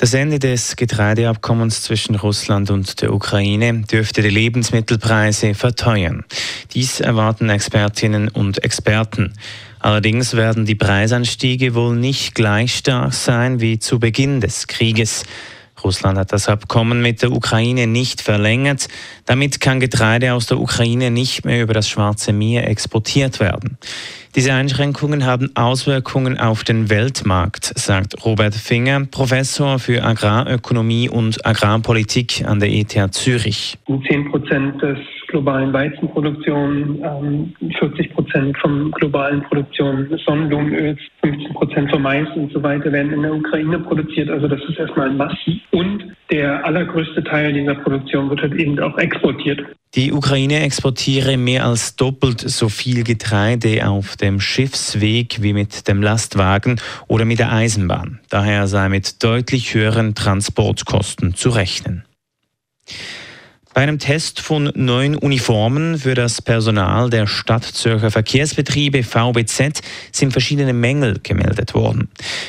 Das Ende des Getreideabkommens zwischen Russland und der Ukraine dürfte die Lebensmittelpreise verteuern. Dies erwarten Expertinnen und Experten. Allerdings werden die Preisanstiege wohl nicht gleich stark sein wie zu Beginn des Krieges. Russland hat das Abkommen mit der Ukraine nicht verlängert. Damit kann Getreide aus der Ukraine nicht mehr über das Schwarze Meer exportiert werden. Diese Einschränkungen haben Auswirkungen auf den Weltmarkt, sagt Robert Finger, Professor für Agrarökonomie und Agrarpolitik an der ETH Zürich. 10 Prozent des globalen Weizenproduktion, 40 ähm, Prozent vom globalen Produktion Sonnenblumenöls, 15 Prozent vom Mais und so weiter werden in der Ukraine produziert. Also das ist erstmal massiv. Und der allergrößte Teil dieser Produktion wird halt eben auch exportiert. Die Ukraine exportiere mehr als doppelt so viel Getreide auf dem Schiffsweg wie mit dem Lastwagen oder mit der Eisenbahn. Daher sei mit deutlich höheren Transportkosten zu rechnen. Bei einem Test von neuen Uniformen für das Personal der Stadtzürcher Verkehrsbetriebe VBZ sind verschiedene Mängel gemeldet worden.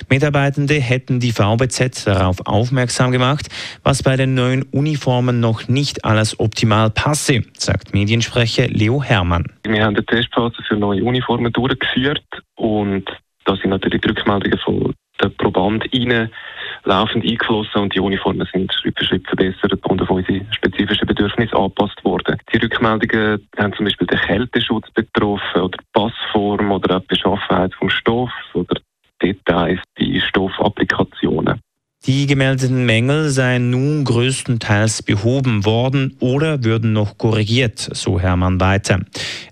Mitarbeitende hätten die VBZ darauf aufmerksam gemacht, was bei den neuen Uniformen noch nicht alles optimal passe, sagt Mediensprecher Leo Hermann. Wir haben die Testphase für neue Uniformen durchgeführt und da sind natürlich die Rückmeldungen von den Probanden laufend eingeflossen und die Uniformen sind Schritt für Schritt verbessert und auf unsere spezifischen Bedürfnisse angepasst worden. Die Rückmeldungen haben zum Beispiel den Kälteschutz betroffen oder die Passform oder auch die Beschaffenheit vom Stoff oder Die gemeldeten Mängel seien nun größtenteils behoben worden oder würden noch korrigiert, so Hermann weiter.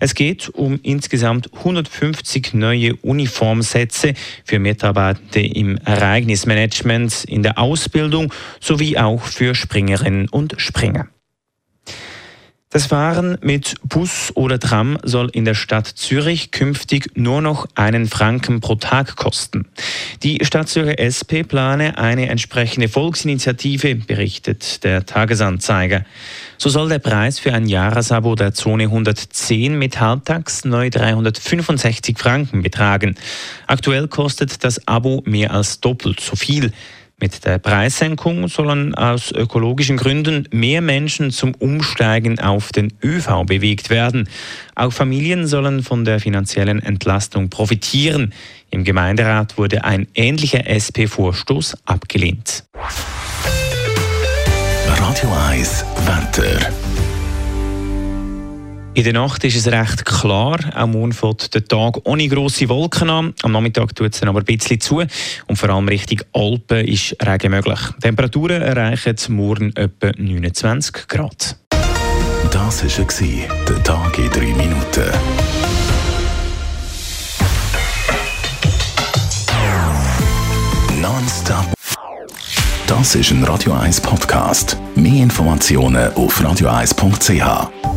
Es geht um insgesamt 150 neue Uniformsätze für Mitarbeitende im Ereignismanagement, in der Ausbildung sowie auch für Springerinnen und Springer. Das Fahren mit Bus oder Tram soll in der Stadt Zürich künftig nur noch einen Franken pro Tag kosten. Die Stadt Zürcher SP plane eine entsprechende Volksinitiative, berichtet der Tagesanzeiger. So soll der Preis für ein Jahresabo der Zone 110 mit Halbtags neu 365 Franken betragen. Aktuell kostet das Abo mehr als doppelt so viel. Mit der Preissenkung sollen aus ökologischen Gründen mehr Menschen zum Umsteigen auf den ÖV bewegt werden. Auch Familien sollen von der finanziellen Entlastung profitieren. Im Gemeinderat wurde ein ähnlicher SP-Vorstoß abgelehnt. Radio 1 Wetter. In der Nacht ist es recht klar. Auch morgen fängt der Tag ohne grosse Wolken an. Am Nachmittag tut es dann aber ein bisschen zu. Und vor allem Richtung Alpen ist Regen möglich. Temperaturen erreichen morgen etwa 29 Grad. Das war der Tag in drei Minuten. Nonstop. Das ist ein Radio 1 Podcast. Mehr Informationen auf radio1.ch.